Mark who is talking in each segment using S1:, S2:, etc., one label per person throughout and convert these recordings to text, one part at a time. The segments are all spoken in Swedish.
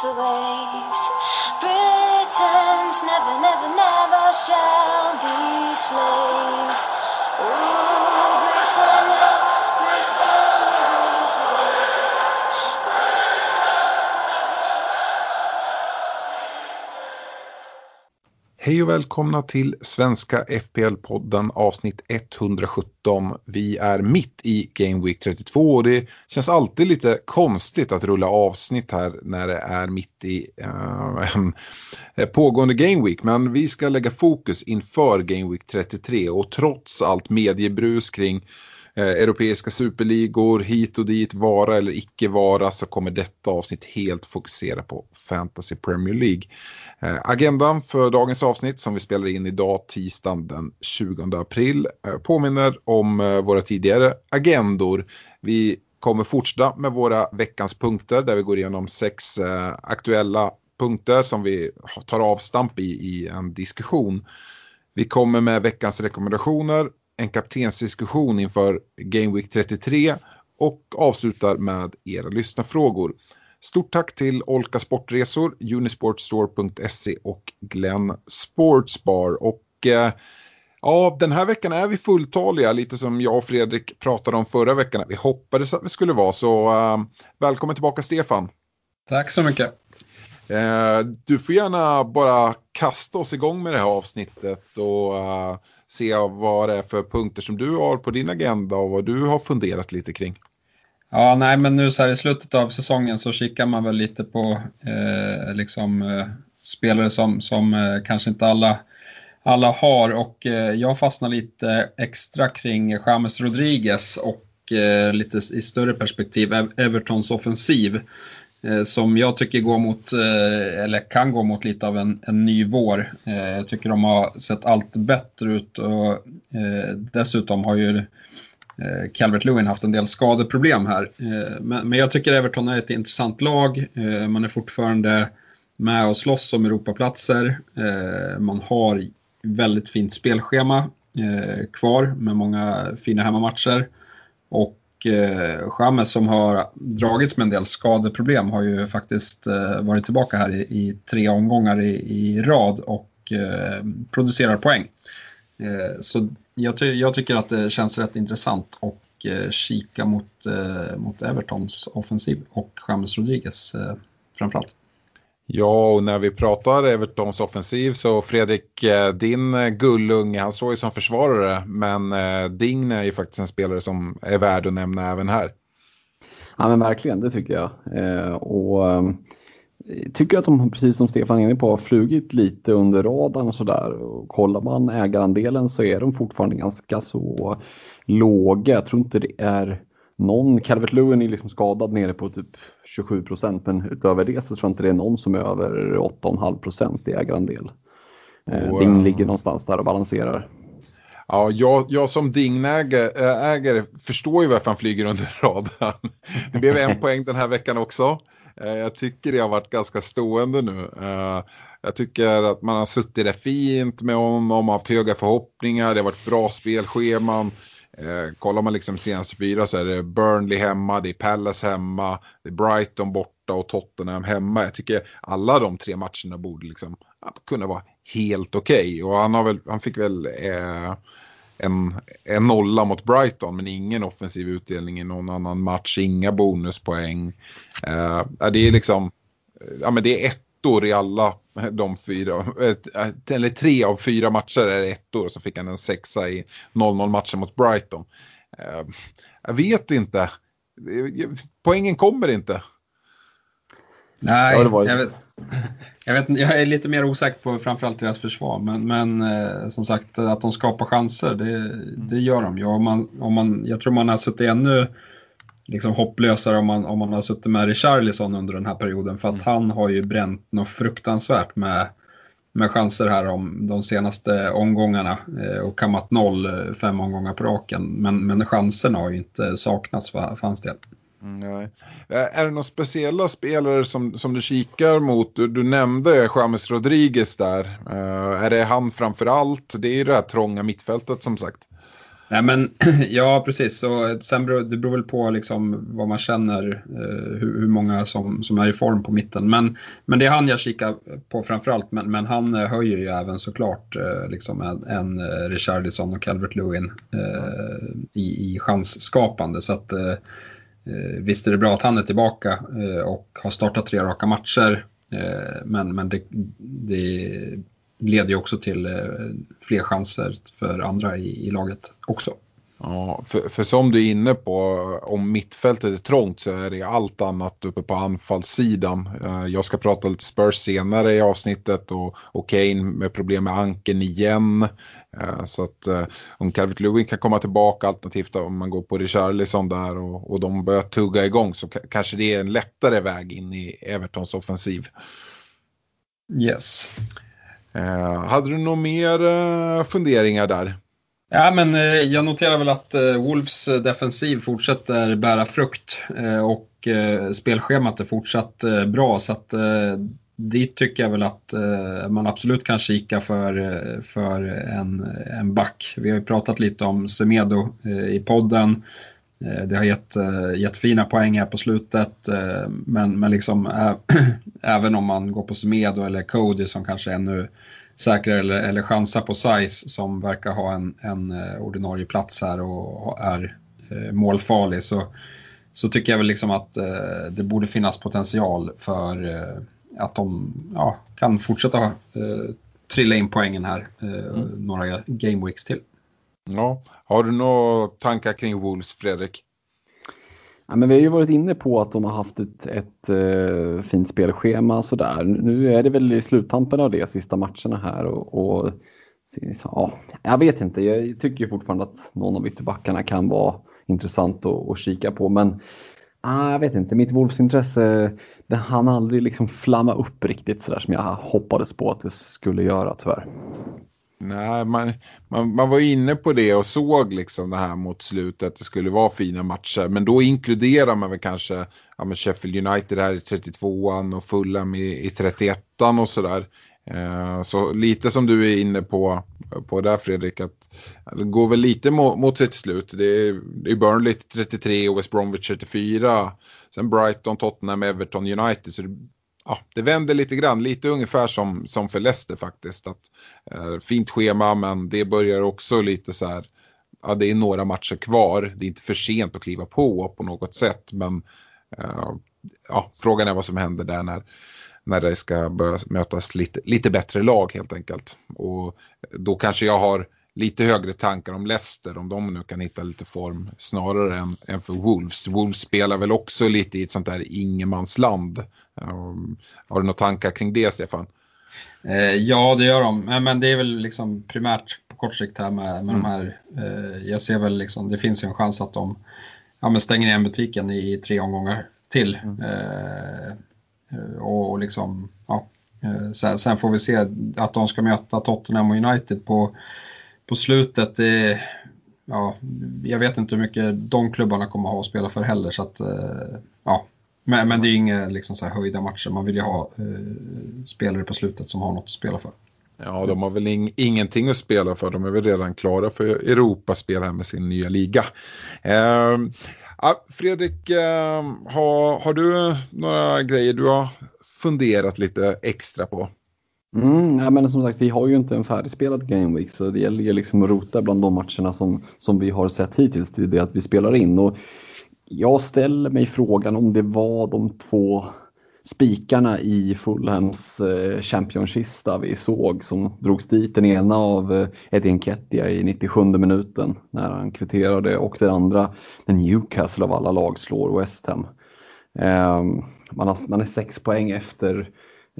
S1: The ways. Britons never, never, never shall be slaves. Ooh, Britain.
S2: Hej och välkomna till Svenska FPL-podden avsnitt 117. Vi är mitt i Game Week 32 och det känns alltid lite konstigt att rulla avsnitt här när det är mitt i eh, en pågående Game Week. Men vi ska lägga fokus inför Game Week 33 och trots allt mediebrus kring eh, europeiska superligor, hit och dit, vara eller icke vara, så kommer detta avsnitt helt fokusera på Fantasy Premier League. Eh, agendan för dagens avsnitt som vi spelar in idag tisdagen den 20 april eh, påminner om eh, våra tidigare agendor. Vi kommer fortsätta med våra veckans punkter där vi går igenom sex eh, aktuella punkter som vi tar avstamp i i en diskussion. Vi kommer med veckans rekommendationer, en kaptensdiskussion inför Game Week 33 och avslutar med era lyssnarfrågor. Stort tack till Olka Sportresor, Unisportstore.se och Glenn Sportsbar. Och eh, ja, den här veckan är vi fulltaliga, lite som jag och Fredrik pratade om förra veckan. Vi hoppades att vi skulle vara, så eh, välkommen tillbaka Stefan.
S3: Tack så mycket.
S2: Eh, du får gärna bara kasta oss igång med det här avsnittet och eh, se vad det är för punkter som du har på din agenda och vad du har funderat lite kring.
S3: Ja, nej, men nu så här i slutet av säsongen så kikar man väl lite på eh, liksom, eh, spelare som, som eh, kanske inte alla, alla har och eh, jag fastnar lite extra kring James Rodriguez och eh, lite i större perspektiv Evertons offensiv eh, Eh, som jag tycker går mot, eh, eller kan gå mot lite av en, en ny vår. Eh, jag tycker de har sett allt bättre ut och dessutom har ju Calvert Lewin haft en del skadeproblem här. Men, men jag tycker Everton är ett intressant lag. Man är fortfarande med och slåss om Europaplatser. Man har väldigt fint spelschema kvar med många fina hemmamatcher. Och eh, James som har dragits med en del skadeproblem har ju faktiskt eh, varit tillbaka här i, i tre omgångar i, i rad och eh, producerar poäng. Eh, så jag, ty jag tycker att det känns rätt intressant att eh, kika mot, eh, mot Evertons offensiv och James Rodriguez eh, framförallt.
S2: Ja, och när vi pratar Evertons offensiv så Fredrik, eh, din eh, gullunge, han står ju som försvarare, men eh, Dign är ju faktiskt en spelare som är värd att nämna även här.
S4: Ja men verkligen, det tycker jag. Och tycker att de, precis som Stefan är inne på, har flugit lite under radarn och sådär. Och Kollar man ägarandelen så är de fortfarande ganska så låga. Jag tror inte det är någon, Calvert Lewin är liksom skadad nere på typ 27 procent men utöver det så tror jag inte det är någon som är över 8,5 procent i ägarandel. Eh,
S2: Och,
S4: Ding
S2: eh,
S4: ligger någonstans där och balanserar.
S2: Ja, jag, jag som Dign-ägare ägare förstår ju varför han flyger under radarn. Det blev en poäng den här veckan också. Eh, Jag tycker det har varit ganska stående nu. Eh, Jag tycker att man har suttit där fint med honom, haft höga förhoppningar, det har varit bra spelscheman. Eh, kollar man liksom senaste fyra så är det Burnley hemma, det är Palace hemma, det är Brighton borta och Tottenham hemma. Jag tycker alla de tre matcherna borde liksom kunna vara helt okej. Och han, har väl, han fick väl eh, en, en nolla mot Brighton men ingen offensiv utdelning i någon annan match, inga bonuspoäng. Eh, det är liksom ja men det är ett ettor i alla de fyra, eller tre av fyra matcher är ettor. Så fick han en sexa i 0-0 matchen mot Brighton. Eh, jag vet inte. Poängen kommer inte.
S3: Nej, jag vet, jag, vet, jag är lite mer osäker på framförallt deras försvar. Men, men eh, som sagt, att de skapar chanser, det, det gör de ju. Om man, om man, jag tror man har suttit ännu liksom hopplösare om man, om man har suttit med Richarlison under den här perioden. För att mm. han har ju bränt något fruktansvärt med, med chanser här om de senaste omgångarna eh, och kammat noll eh, fem omgångar på raken. Men, men chanserna har ju inte saknats för, för hans del.
S2: Mm, nej. Är det några speciella spelare som, som du kikar mot? Du, du nämnde James Rodriguez där. Uh, är det han framför allt? Det är ju det här trånga mittfältet som sagt.
S3: Nej men ja precis, så sen beror, det beror väl på liksom vad man känner, eh, hur, hur, många som, som är i form på mitten. Men, men det är han jag kikar på framförallt, men, men han eh, höjer ju även såklart eh, liksom en, en eh, Richardison och Calvert Lewin eh, i, i chansskapande. Så att eh, eh visst är det bra att han är tillbaka och har startat tre raka matcher. men men det, det leder ju också till eh, fler chanser för andra i, i laget också.
S2: Ja, för, för, som du är inne på, om mittfältet är trångt så är det allt annat uppe på anfallssidan. Eh, jag ska prata lite Spurs senare i avsnittet och, och Kane med problem med anken igen. Eh, så att om Calvert Lewin kan komma tillbaka alternativt om man går på Richarlison där och, och de börjar tugga igång så kanske det är en lättare väg in i Evertons offensiv.
S3: Yes.
S2: Eh, hade du några mer eh, funderingar där?
S3: Ja, men eh, jag noterar väl att eh, Wolves eh, defensiv fortsätter bära frukt eh, och spelschemat är fortsatt bra. Så att dit tycker jag väl att man absolut kan kika för, för en, en back. Vi har ju pratat lite om Semedo i podden. Det har gett, gett fina poäng här på slutet. Men, men liksom, även om man går på Semedo eller Cody som kanske ännu säkrare eller, eller chansar på Size som verkar ha en, en eh, ordinarie plats här och är eh, målfarlig så, så tycker jag väl liksom att eh, det borde finnas potential för eh, att de ja, kan fortsätta eh, trilla in poängen här eh, mm. några game weeks till.
S2: Ja. Har du några tankar kring Wolves, Fredrik?
S4: Ja, men vi har ju varit inne på att de har haft ett, ett äh, fint spelschema sådär. Nu är det väl i sluttampen av det, sista matcherna här. Och, och ja, jag vet inte, jag tycker fortfarande att någon av ytterbackarna kan vara intressant att, att kika på. Men ah, jag vet inte, mitt Wolves-intresse det hann aldrig liksom flamma upp riktigt sådär som jag hoppades på att det skulle göra tyvärr.
S2: Nej, man, man, man var inne på det och såg liksom det här mot slutet att det skulle vara fina matcher. Men då inkluderar man väl kanske ja, Sheffield United här i 32an och Fulham i, i 31an och sådär. Eh, så lite som du är inne på, på där Fredrik, att det går väl lite mot, mot sitt slut. Det är, det är Burnley 33 och West Bromwich 34. Sen Brighton, Tottenham, Everton, United. Så det ja, det vänder lite grann, lite ungefär som, som för Leicester faktiskt. Att, eh, fint schema men det börjar också lite så här, ja det är några matcher kvar, det är inte för sent att kliva på på något sätt men eh, ja, frågan är vad som händer där när, när det ska börja mötas lite, lite bättre lag helt enkelt. Och då kanske jag har lite högre tankar om Leicester, om de nu kan hitta lite form snarare än, än för Wolves. Wolves spelar väl också lite i ett sånt där ingenmansland. Um, har du några tankar kring det, Stefan?
S3: Eh, ja, det gör de. Men, men, det är väl liksom primärt på kort sikt här med, med mm. de här. Eh, jag ser väl liksom, det finns ju en chans att de ja, men stänger igen butiken i, i tre omgångar till. Mm. Eh, och, och liksom, ja. Eh, sen, sen, får vi se att de ska möta Tottenham och United på på slutet, det, ja, jag vet inte hur mycket de klubbarna kommer ha att spela för heller. Så att, eh, ja. men, men det är ju inga liksom, så här höjda matcher, man vill ju ha eh, spelare på slutet som har något att spela för.
S2: Ja, de har väl in, ingenting att spela för. De är väl redan klara för Europaspel här med sin nya liga. Eh, Fredrik, eh, har, har du några grejer du har funderat lite extra på?
S4: Mm, nej, men som sagt, vi har ju inte en färdigspelad Game Week så det gäller ju liksom att rota bland de matcherna som, som vi har sett hittills till det att vi spelar in. Och jag ställer mig frågan om det var de två spikarna i Fulhams eh, Championship vi såg som drogs dit. Den ena av eh, Eddie Nketiah i 97 minuten när han kvitterade och den andra när Newcastle av alla lag slår West Ham. Eh, man, har, man är sex poäng efter eh,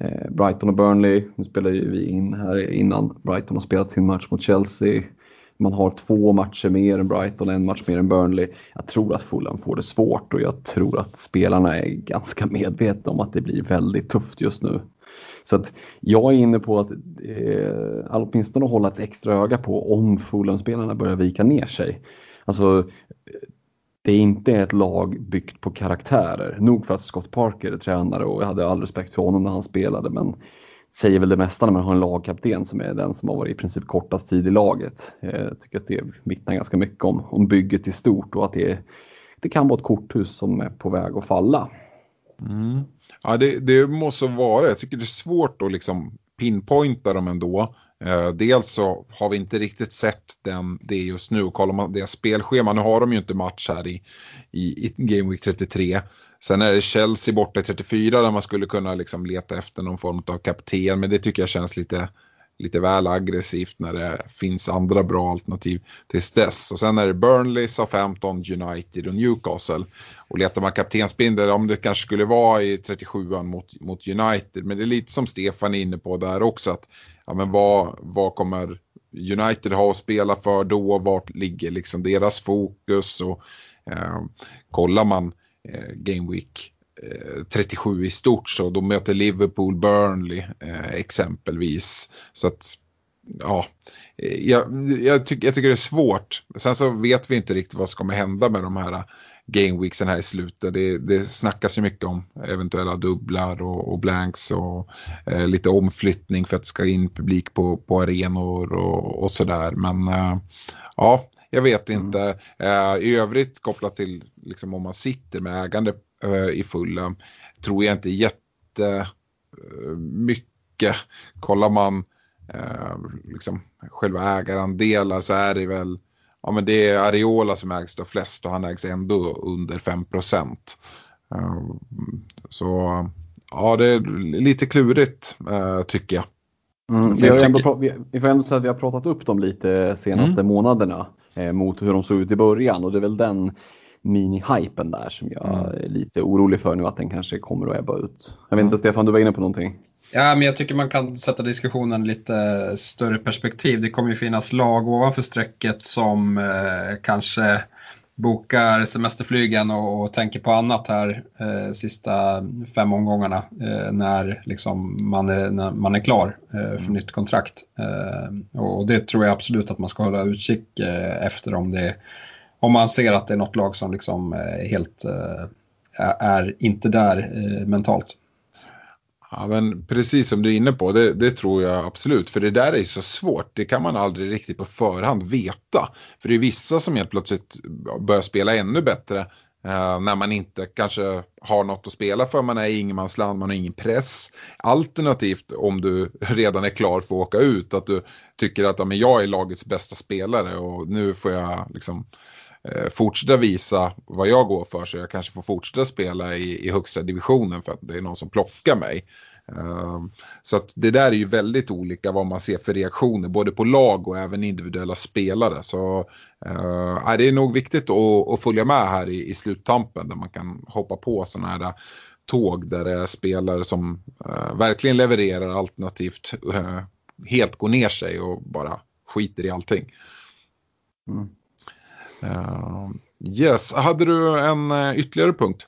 S4: Eh, Brighton och Burnley. Nu spelar ju vi in här innan Brighton har spelat sin match mot Chelsea. Man har två matcher mer än Brighton, en match mer än Burnley. Jag tror att Fulham får det svårt och jag tror att spelarna är ganska medvetna om att det blir väldigt tufft just nu. Så att jag är inne på att eh, åtminstone hålla ett extra öga på om Fulham-spelarna börjar vika ner sig. Alltså, det är inte ett lag byggt på karaktärer. Nog för att Scott Parker är tränare och jag hade all respekt för honom när han spelade men säger väl det mesta när man har en lagkapten som är den som har varit i princip kortast tid i laget. Jag tycker att det vittnar ganska mycket om, om bygget i stort och att det, det kan vara ett korthus som är på väg att falla.
S2: Mm. Ja, det, det måste vara. Jag tycker det är svårt att liksom pinpointa dem ändå. Eh, dels så har vi inte riktigt sett den, det just nu. Kollar man deras spelschema, nu har de ju inte match här i, i, i Game Week 33. Sen är det Chelsea borta i 34 där man skulle kunna liksom leta efter någon form av kapten. Men det tycker jag känns lite, lite väl aggressivt när det finns andra bra alternativ tills dess. Och sen är det Burnley, Southampton, United och Newcastle. Och letar man kaptensbindel, om det kanske skulle vara i 37an mot, mot United. Men det är lite som Stefan är inne på där också. att ja, men vad, vad kommer United ha att spela för då? Vart ligger liksom deras fokus? Och, eh, kollar man eh, Game Week 37 eh, i stort så då möter Liverpool Burnley eh, exempelvis. Så att ja, eh, jag, jag, tyck, jag tycker det är svårt. Sen så vet vi inte riktigt vad som kommer hända med de här game weeksen här i slutet. Det, det snackas ju mycket om eventuella dubblar och, och blanks och eh, lite omflyttning för att det ska in publik på, på arenor och, och sådär. Men eh, ja, jag vet mm. inte. Mm. I övrigt kopplat till liksom, om man sitter med ägande eh, i fulla tror jag inte jättemycket. Kollar man liksom, själva ägarandelar så är det väl ja, men det är Areola som ägs då flest och han ägs ändå under 5 procent. Så ja, det är lite klurigt tycker jag.
S4: Mm, vi, har ändå, vi får ändå säga att vi har pratat upp dem lite senaste mm. månaderna eh, mot hur de såg ut i början och det är väl den mini-hypen där som jag mm. är lite orolig för nu att den kanske kommer att ebba ut. Jag vet inte mm. Stefan, du var inne på någonting?
S3: Ja, men jag tycker man kan sätta diskussionen lite större perspektiv. Det kommer ju finnas lag ovanför strecket som eh, kanske bokar semesterflygen och, och tänker på annat här eh, sista fem omgångarna eh, när, liksom man, är, när man är klar eh, för mm. nytt kontrakt. Eh, och det tror jag absolut att man ska hålla utkik eh, efter om, det, om man ser att det är något lag som liksom eh, helt eh, är inte där eh, mentalt.
S2: Ja, men precis som du är inne på, det, det, tror jag absolut. För det där är så svårt, det kan man aldrig riktigt på förhand veta. För det är vissa som helt plötsligt börjar spela ännu bättre eh, när man inte kanske har något att spela för, man är i ingenmansland, man har ingen press. Alternativt om du redan är klar för att åka ut, att du tycker att ja, men jag är lagets bästa spelare och nu får jag liksom eh, Eh, fortsätta visa vad jag går för så jag kanske får fortsätta spela i, i högsta divisionen för att det är någon som plockar mig. Ehm, så att det där är ju väldigt olika vad man ser för reaktioner både på lag och även individuella spelare. Så äh, det är nog viktigt att, att följa med här i, i sluttampen där man kan hoppa på sådana här eh, tåg där det är spelare som äh, verkligen levererar alternativt äh, helt går ner sig och bara skiter i allting. Mm. Uh, yes, hade du en uh, ytterligare punkt?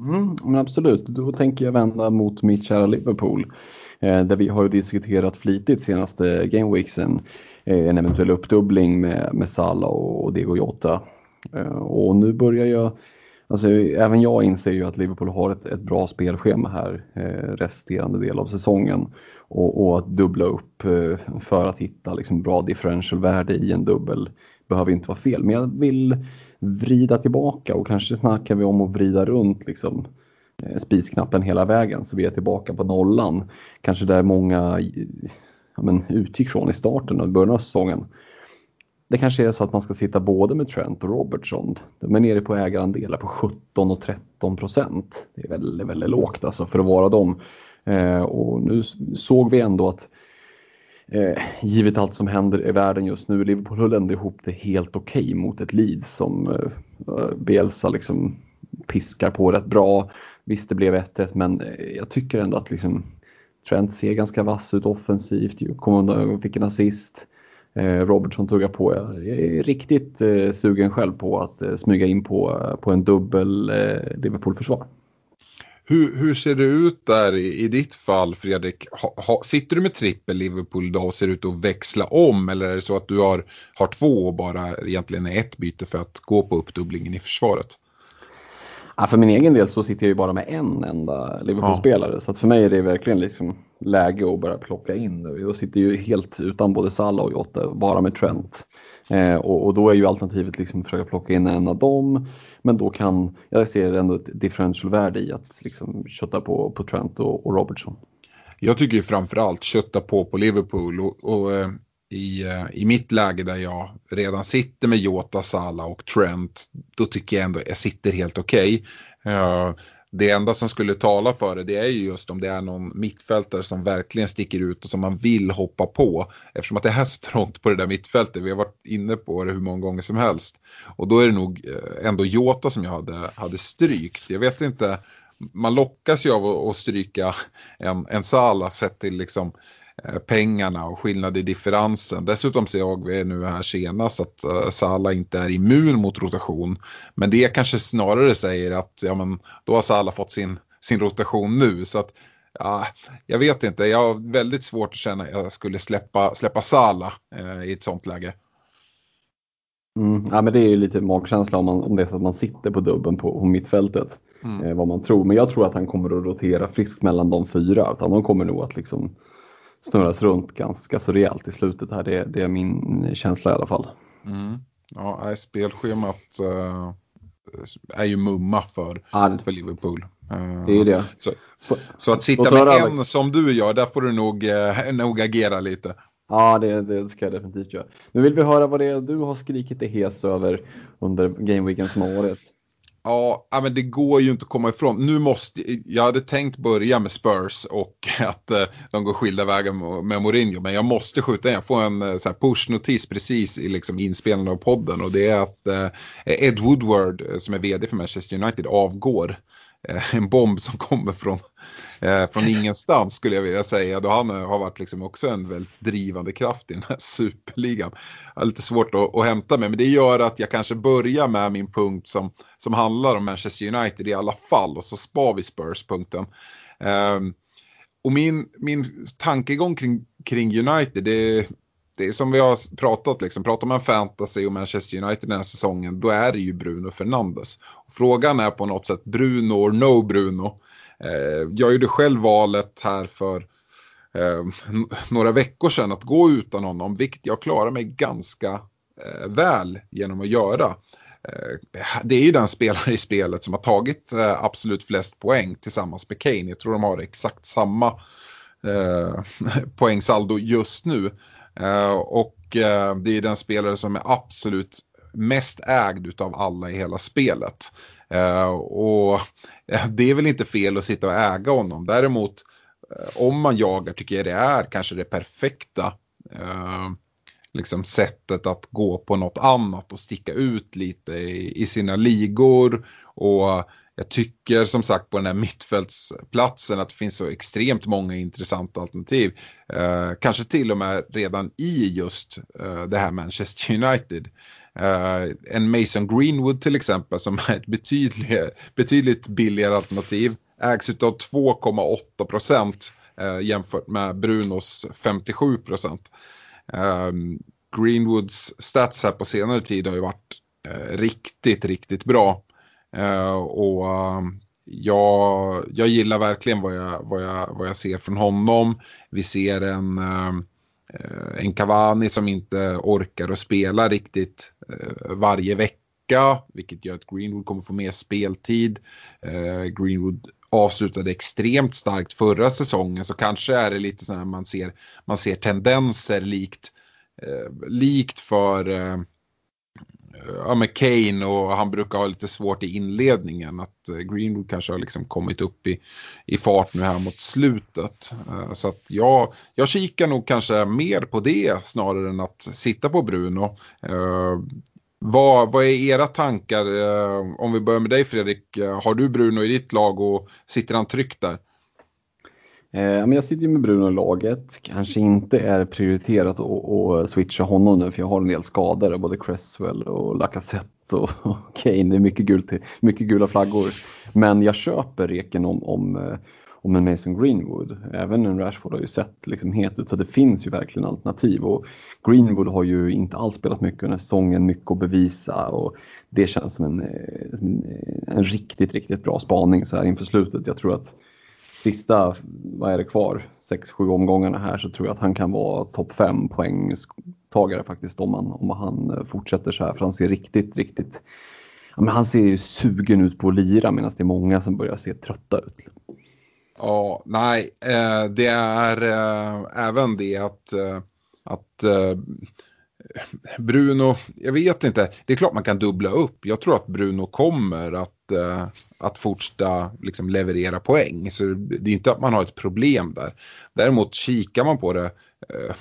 S4: Mm, men absolut, då tänker jag vända mot mitt kära Liverpool. Eh, där vi har diskuterat flitigt senaste gameweeksen eh, en eventuell uppdubbling med, med Salah och, Diego Jota. Eh, och nu börjar jag, alltså även jag inser ju att Liverpool har ett, ett bra spelschema här eh, resterande del av säsongen. Och, och att dubbla upp eh, för att hitta liksom, bra differentialvärde i en dubbel behöver inte vara fel. Men jag vill vrida tillbaka och kanske snackar vi om att vrida runt liksom, eh, spisknappen hela vägen så vi är tillbaka på nollan. Kanske där många ja, men, utgick från i starten och början av säsongen. det kanske är så att man ska sitta både med Trent och Robertson. De är nere på ägarandelar på 17 och 13 procent. Det är väldigt, väldigt lågt alltså för att vara dem. Eh, och nu såg vi ändå att eh, givet allt som händer i världen just nu, Liverpool höll ändå ihop det helt okej okay mot ett Leeds som eh, Bielsa liksom piskar på rätt bra. Visst, det blev 1-1, men eh, jag tycker ändå att liksom, Trent ser ganska vass ut offensivt, kom fick en assist. Eh, Robertson tuggar på. Jag är riktigt eh, sugen själv på att eh, smyga in på, eh, på en dubbel eh, Liverpool-försvar.
S2: Hur, hur ser det ut där i, i ditt fall Fredrik? Ha, ha, sitter du med trippel Liverpool då och ser ut att växla om eller är det så att du har, har två och bara egentligen är ett byte för att gå på uppdubblingen i försvaret?
S4: Ja, för min egen del så sitter jag ju bara med en enda Liverpool-spelare. Ja. Så att för mig är det verkligen liksom läge att börja plocka in nu. Jag sitter ju helt utan både Salah och Jota, bara med Trent. Eh, och, och, då är ju alternativet liksom att försöka plocka in en av dem. Men då kan, jag ser ändå ett differential-värde i att liksom kötta på, på Trent och, och Robertson.
S2: Jag tycker ju framförallt kötta på på Liverpool och, och eh, i, eh, i mitt läge där jag redan sitter med Jota, Salah och Trent, då tycker jag ändå jag sitter helt okej. Okay. Uh, det enda som skulle tala för det, det är ju just om det är någon mittfältare som verkligen sticker ut och som man vill hoppa på. Eftersom att det är så trångt på det där mittfältet, vi har varit inne på det hur många gånger som helst. Och då är det nog eh, ändå Jota som jag hade, hade strykt. Jag vet inte, man lockas ju av att stryka en, en Sala sett till liksom Eh, pengarna och skillnad i differensen. Dessutom ser vi nu här senast att uh, Salah inte är immun mot rotation. Men det kanske snarare säger att ja, men, då har Salah fått sin, sin rotation nu. Så att, ja, jag vet inte, jag har väldigt svårt att känna att jag skulle släppa, släppa Salah uh, i ett sånt läge.
S4: Mm, ja, men det är ju lite magkänsla om, man, om det är så att man sitter på dubben på, på mittfältet. Mm. Eh, vad man tror. Men jag tror att han kommer att rotera friskt mellan de fyra. Utan de kommer nog att liksom snurras runt ganska så rejält i slutet här. Det, det är min känsla i alla fall.
S2: Mm. Ja, spelschemat uh, är ju mumma för, ja, för Liverpool.
S4: Uh, det är det.
S2: Så, så att sitta med en Alex. som du gör, där får du nog, uh, nog agera lite.
S4: Ja, det, det ska jag definitivt göra. Nu vill vi höra vad det är du har skrikit dig hes över under gameweeken som har varit.
S2: Ja, men det går ju inte att komma ifrån. Nu måste, jag hade tänkt börja med Spurs och att eh, de går skilda vägar med Mourinho. Men jag måste skjuta in, jag får en eh, pushnotis precis i liksom inspelningen av podden. Och det är att eh, Ed Woodward, eh, som är vd för Manchester United, avgår. Eh, en bomb som kommer från, eh, från ingenstans skulle jag vilja säga. Då han eh, har varit liksom också en väldigt drivande kraft i den här superligan. Jag har lite svårt att, att hämta mig, men det gör att jag kanske börjar med min punkt som, som handlar om Manchester United i alla fall och så spar vi Spurs-punkten. Eh, och min, min tankegång kring, kring United, det, det är som vi har pratat, liksom, pratar man fantasy och Manchester United den här säsongen, då är det ju Bruno Fernandes. Frågan är på något sätt Bruno or no Bruno. Eh, jag gjorde själv valet här för eh, några veckor sedan att gå utan honom, vilket jag klarar mig ganska eh, väl genom att göra. Eh, det är ju den spelare i spelet som har tagit eh, absolut flest poäng tillsammans med Kane. Jag tror de har exakt samma eh, poängsaldo just nu. Eh, och eh, det är den spelare som är absolut mest ägd av alla i hela spelet. Eh, och det är väl inte fel att sitta och äga honom. Däremot om man jagar tycker jag det är kanske det perfekta liksom sättet att gå på något annat och sticka ut lite i, i sina ligor. Och jag tycker som sagt på den här mittfältsplatsen att det finns så extremt många intressanta alternativ. Eh, kanske till och med redan i just eh, det här Manchester United. Eh, en Mason Greenwood till exempel som är ett betydligt, betydligt billigare alternativ. Ägs av 2,8 procent eh, jämfört med Brunos 57 procent. Eh, Greenwoods stats här på senare tid har ju varit eh, riktigt, riktigt bra. Eh, och um, jag, jag gillar verkligen vad jag, vad, jag, vad jag ser från honom. Vi ser en, um, eh, en Cavani som inte orkar att spela riktigt eh, varje vecka. Vilket gör att Greenwood kommer få mer speltid. Greenwood avslutade extremt starkt förra säsongen så kanske är det lite så här man ser, man ser tendenser likt eh, likt för eh, ja, med Kane och han brukar ha lite svårt i inledningen. Att eh, Greenwood kanske har liksom kommit upp i, i fart nu här mot slutet. Eh, så att jag, jag kikar nog kanske mer på det snarare än att sitta på Bruno. Eh, vad, vad är era tankar? Om vi börjar med dig Fredrik. har du Bruno i ditt lag och sitter han tryggt där?
S4: Eh, men jag sitter ju med Bruno i laget. Kanske inte är prioriterat att switcha honom nu för jag har en del skador, både Cresswell och Lacazette och, Kane. Det är mycket, gult, mycket gula flaggor. Men jag köper reken om, om, eh, om en Mason Greenwood. Även en Rashford har ju sett liksom het ut så det finns ju verkligen alternativ. Och Greenwood har ju inte alls spelat mycket under säsongen, mycket att bevisa och det känns som en, eh, som en, en riktigt, riktigt bra spaning så här inför slutet. Jag tror att sista, vad är det kvar, 6-7 omgångarna här så tror jag att han kan vara topp 5 poängtagare faktiskt om han, om han eh, fortsätter så här. För han ser riktigt, riktigt, ja, men han ser ju sugen ut på att lira medan det är många som börjar se trötta ut.
S2: Ja, nej, eh, det är eh, även det att, att Bruno, jag vet inte, det är klart man kan dubbla upp. Jag tror att Bruno kommer att, eh, att fortsätta liksom leverera poäng. Så det är inte att man har ett problem där. Däremot kikar man på det, Eh,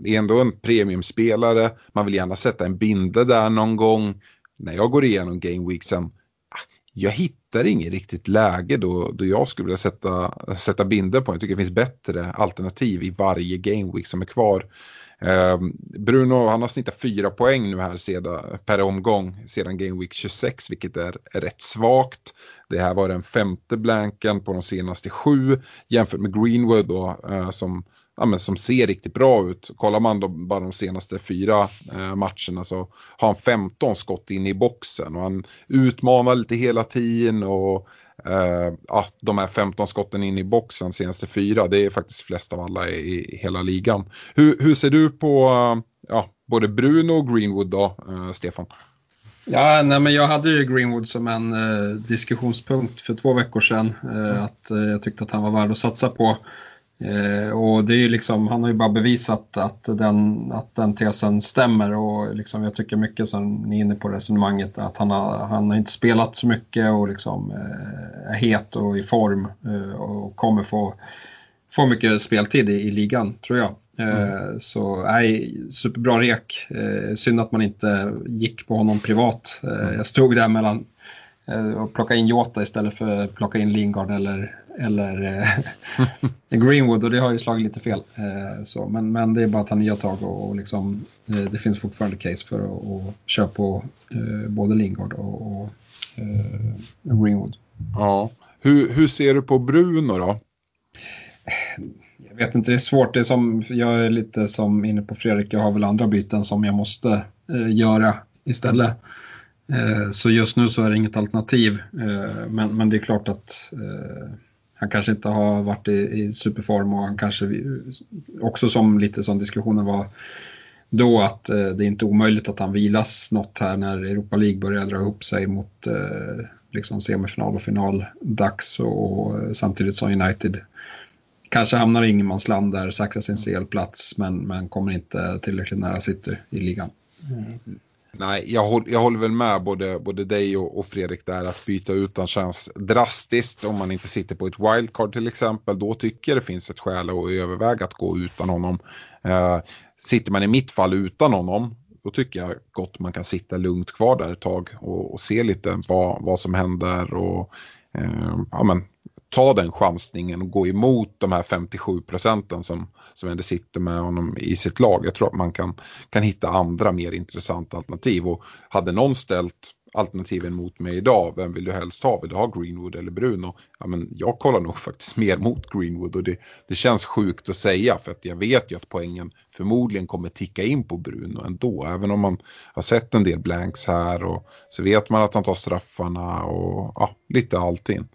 S2: det är ändå en premiumspelare, man vill gärna sätta en binde där någon gång. När jag går igenom gameweeksen, ah, jag hittar inget riktigt läge då, då jag skulle vilja sätta, sätta binden på. Jag tycker det finns bättre alternativ i varje gameweek som är kvar. Ehm, Bruno han har snittat fyra poäng nu här sedan, per omgång sedan Game Week 26 vilket är, är rätt svagt. Det här var den femte blanken på de senaste sju jämfört med Greenwood då, eh, som, ja, men som ser riktigt bra ut. Kollar man då bara de senaste fyra eh, matcherna så har han 15 skott in i boxen och han utmanar lite hela tiden och Uh, ja, de här 15 skotten in i boxen senaste fyra, det är faktiskt flest av alla i, i hela ligan. Hur, hur ser du på uh, ja, både Bruno och Greenwood då, uh, Stefan?
S3: Ja, nej, men jag hade ju Greenwood som en diskussionspunkt för två veckor sedan. Mm. Att jag tyckte att han var värd att satsa på. Eh, och det är liksom, han har ju bara bevisat att den, att den tesen stämmer och liksom, jag tycker mycket som ni är inne på resonemanget att han har, han har inte spelat så mycket och liksom eh, är het och i form eh, och kommer få, få mycket speltid i, i ligan tror jag. Mm. Så nej, superbra rek. Synd att man inte gick på honom privat. Mm. Jag stod där mellan att plocka in Jota istället för att plocka in Lingard eller eller eh, Greenwood och det har ju slagit lite fel. Eh, så, men, men det är bara att ta nya tag och, och liksom, eh, det finns fortfarande case för att, att köpa på både Lingard och, och eh, Greenwood.
S2: Ja. Hur, hur ser du på Bruno då?
S3: Jag vet inte, det är svårt. Det är som, jag är lite som inne på Fredrik, jag har väl andra byten som jag måste göra istället. Så just nu så är det inget alternativ. Men, men det är klart att han kanske inte har varit i, i superform och han kanske också som lite som diskussionen var då att eh, det är inte omöjligt att han vilas något här när Europa League börjar dra ihop sig mot eh, liksom semifinal och final dags och, och samtidigt som United kanske hamnar i ingenmansland där, säkrar sin CL-plats men, men kommer inte tillräckligt nära City i ligan. Mm.
S2: Nej, jag, håller, jag håller väl med både, både dig och, och, Fredrik där att byta utan känns drastiskt om man inte sitter på ett wildcard till exempel. Då tycker jag det finns ett skäl att överväga att gå utan honom. Eh, sitter man i mitt fall utan honom då tycker jag gott man kan sitta lugnt kvar där ett tag och, och se lite vad, vad som händer och eh, ja, men, ta den chansningen och gå emot de här 57 procenten som, som ändå sitter med honom i sitt lag. Jag tror att man kan, kan hitta andra mer intressanta alternativ. Och hade någon ställt alternativen mot mig idag, vem vill du helst ha? Vill du ha Greenwood eller Bruno? Ja, men jag kollar nog faktiskt mer mot Greenwood och det, det känns sjukt att säga för att jag vet ju att poängen förmodligen kommer ticka in på Bruno ändå. Även om man har sett en del blanks här och så vet man att han tar straffarna och ja, lite allting.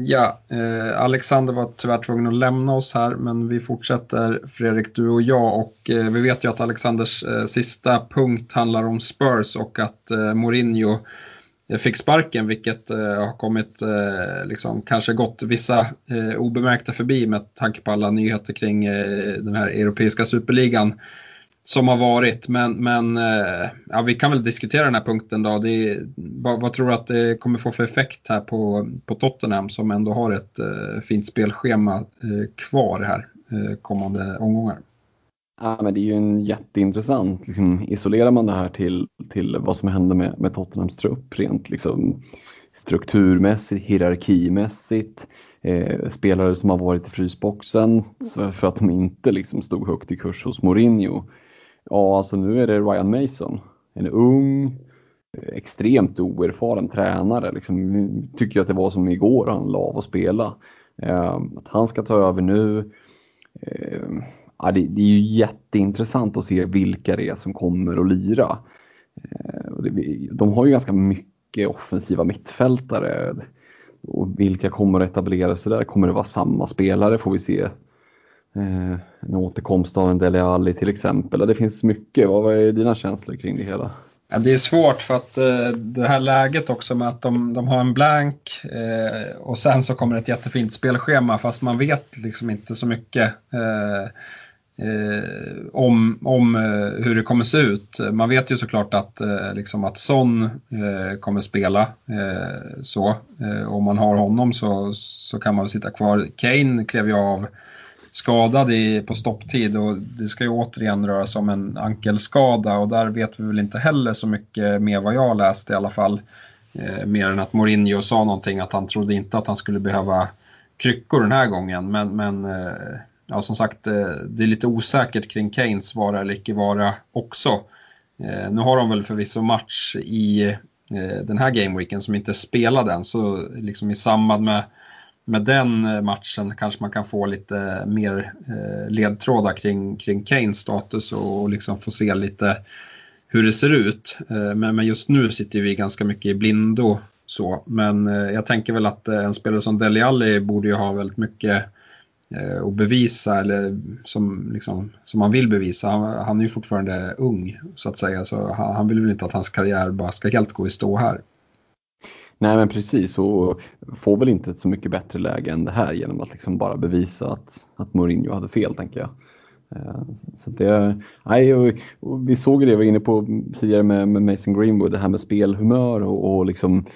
S3: Ja, eh, Alexander var tyvärr tvungen att lämna oss här men vi fortsätter Fredrik, du och jag och eh, vi vet ju att Alexanders eh, sista punkt handlar om Spurs och att eh, Mourinho eh, fick sparken vilket eh, har kommit, eh, liksom, kanske gått vissa eh, obemärkta förbi med tanke på alla nyheter kring den här europeiska superligan som har varit. Men, men eh, ja, vi kan väl diskutera den här punkten då. Det, vad, vad, tror du att det kommer få för effekt här på, på Tottenham som ändå har ett eh, fint spelschema eh, kvar här eh, kommande omgångar?
S4: Ja, men det är ju en jätteintressant, liksom, isolerar man det här till, till vad som händer med, med Tottenhams trupp rent liksom, strukturmässigt, hierarkimässigt, eh, spelare som har varit i frysboxen för att de inte liksom, stod högt i kurs hos Mourinho. Ja, alltså nu är det Ryan Mason, en ung, extremt oerfaren tränare. Liksom, tycker jag att det var som igår han la av att spela. Eh, att han ska ta över nu. Eh, ja, det, det, är ju jätteintressant att se vilka det är som kommer att lira. Eh, de har ju ganska mycket offensiva mittfältare. Och vilka kommer att etablera sig där? Kommer det vara samma spelare får vi se. Eh, en återkomst av en Dele Alli till exempel. Det finns mycket. Vad är dina känslor kring det hela?
S3: Ja, det är svårt för att eh, det här läget också med att de, de har en blank eh, och sen så kommer ett jättefint spelschema fast man vet liksom inte så mycket. Eh, eh, om, om eh, hur det kommer se ut. Man vet ju såklart att, eh, liksom att Son eh, kommer spela. Eh, så. Eh, om man har honom så, så kan man sitta kvar. Kane klev ju av skadad i, på stopptid och det ska ju återigen röra sig om en ankelskada och där vet vi väl inte heller så mycket mer vad jag läst i alla fall. Eh, mer än att Mourinho sa någonting att han trodde inte att han skulle behöva kryckor den här gången men, men eh, ja, som sagt, eh, det är lite osäkert kring Keynes vara eller icke vara också. Eh, nu har de väl förvisso match i eh, den här gameweeken som inte spelade än, så liksom i samband med, med den eh, matchen kanske man kan få lite eh, mer eh, ledtrådar kring, kring Keynes status och liksom få se lite hur det ser ut. Men, men just nu sitter vi ganska mycket i blindo så, men jag tänker väl att en spelare som Deli Alli borde ju ha väldigt mycket att och bevisa eller som, liksom, som han vill bevisa. Han, han är ju fortfarande ung så att säga så han, han, vill väl inte att hans karriär bara ska helt gå i stå här.
S4: Nej men precis och får väl inte ett så mycket bättre läge än det här genom att liksom bara bevisa att, att Mourinho hade fel tänker jag. Eh, så det, nej, och, och vi såg det, vi var inne på tidigare med, med Mason Greenwood, det här med spelhumör och, och liksom,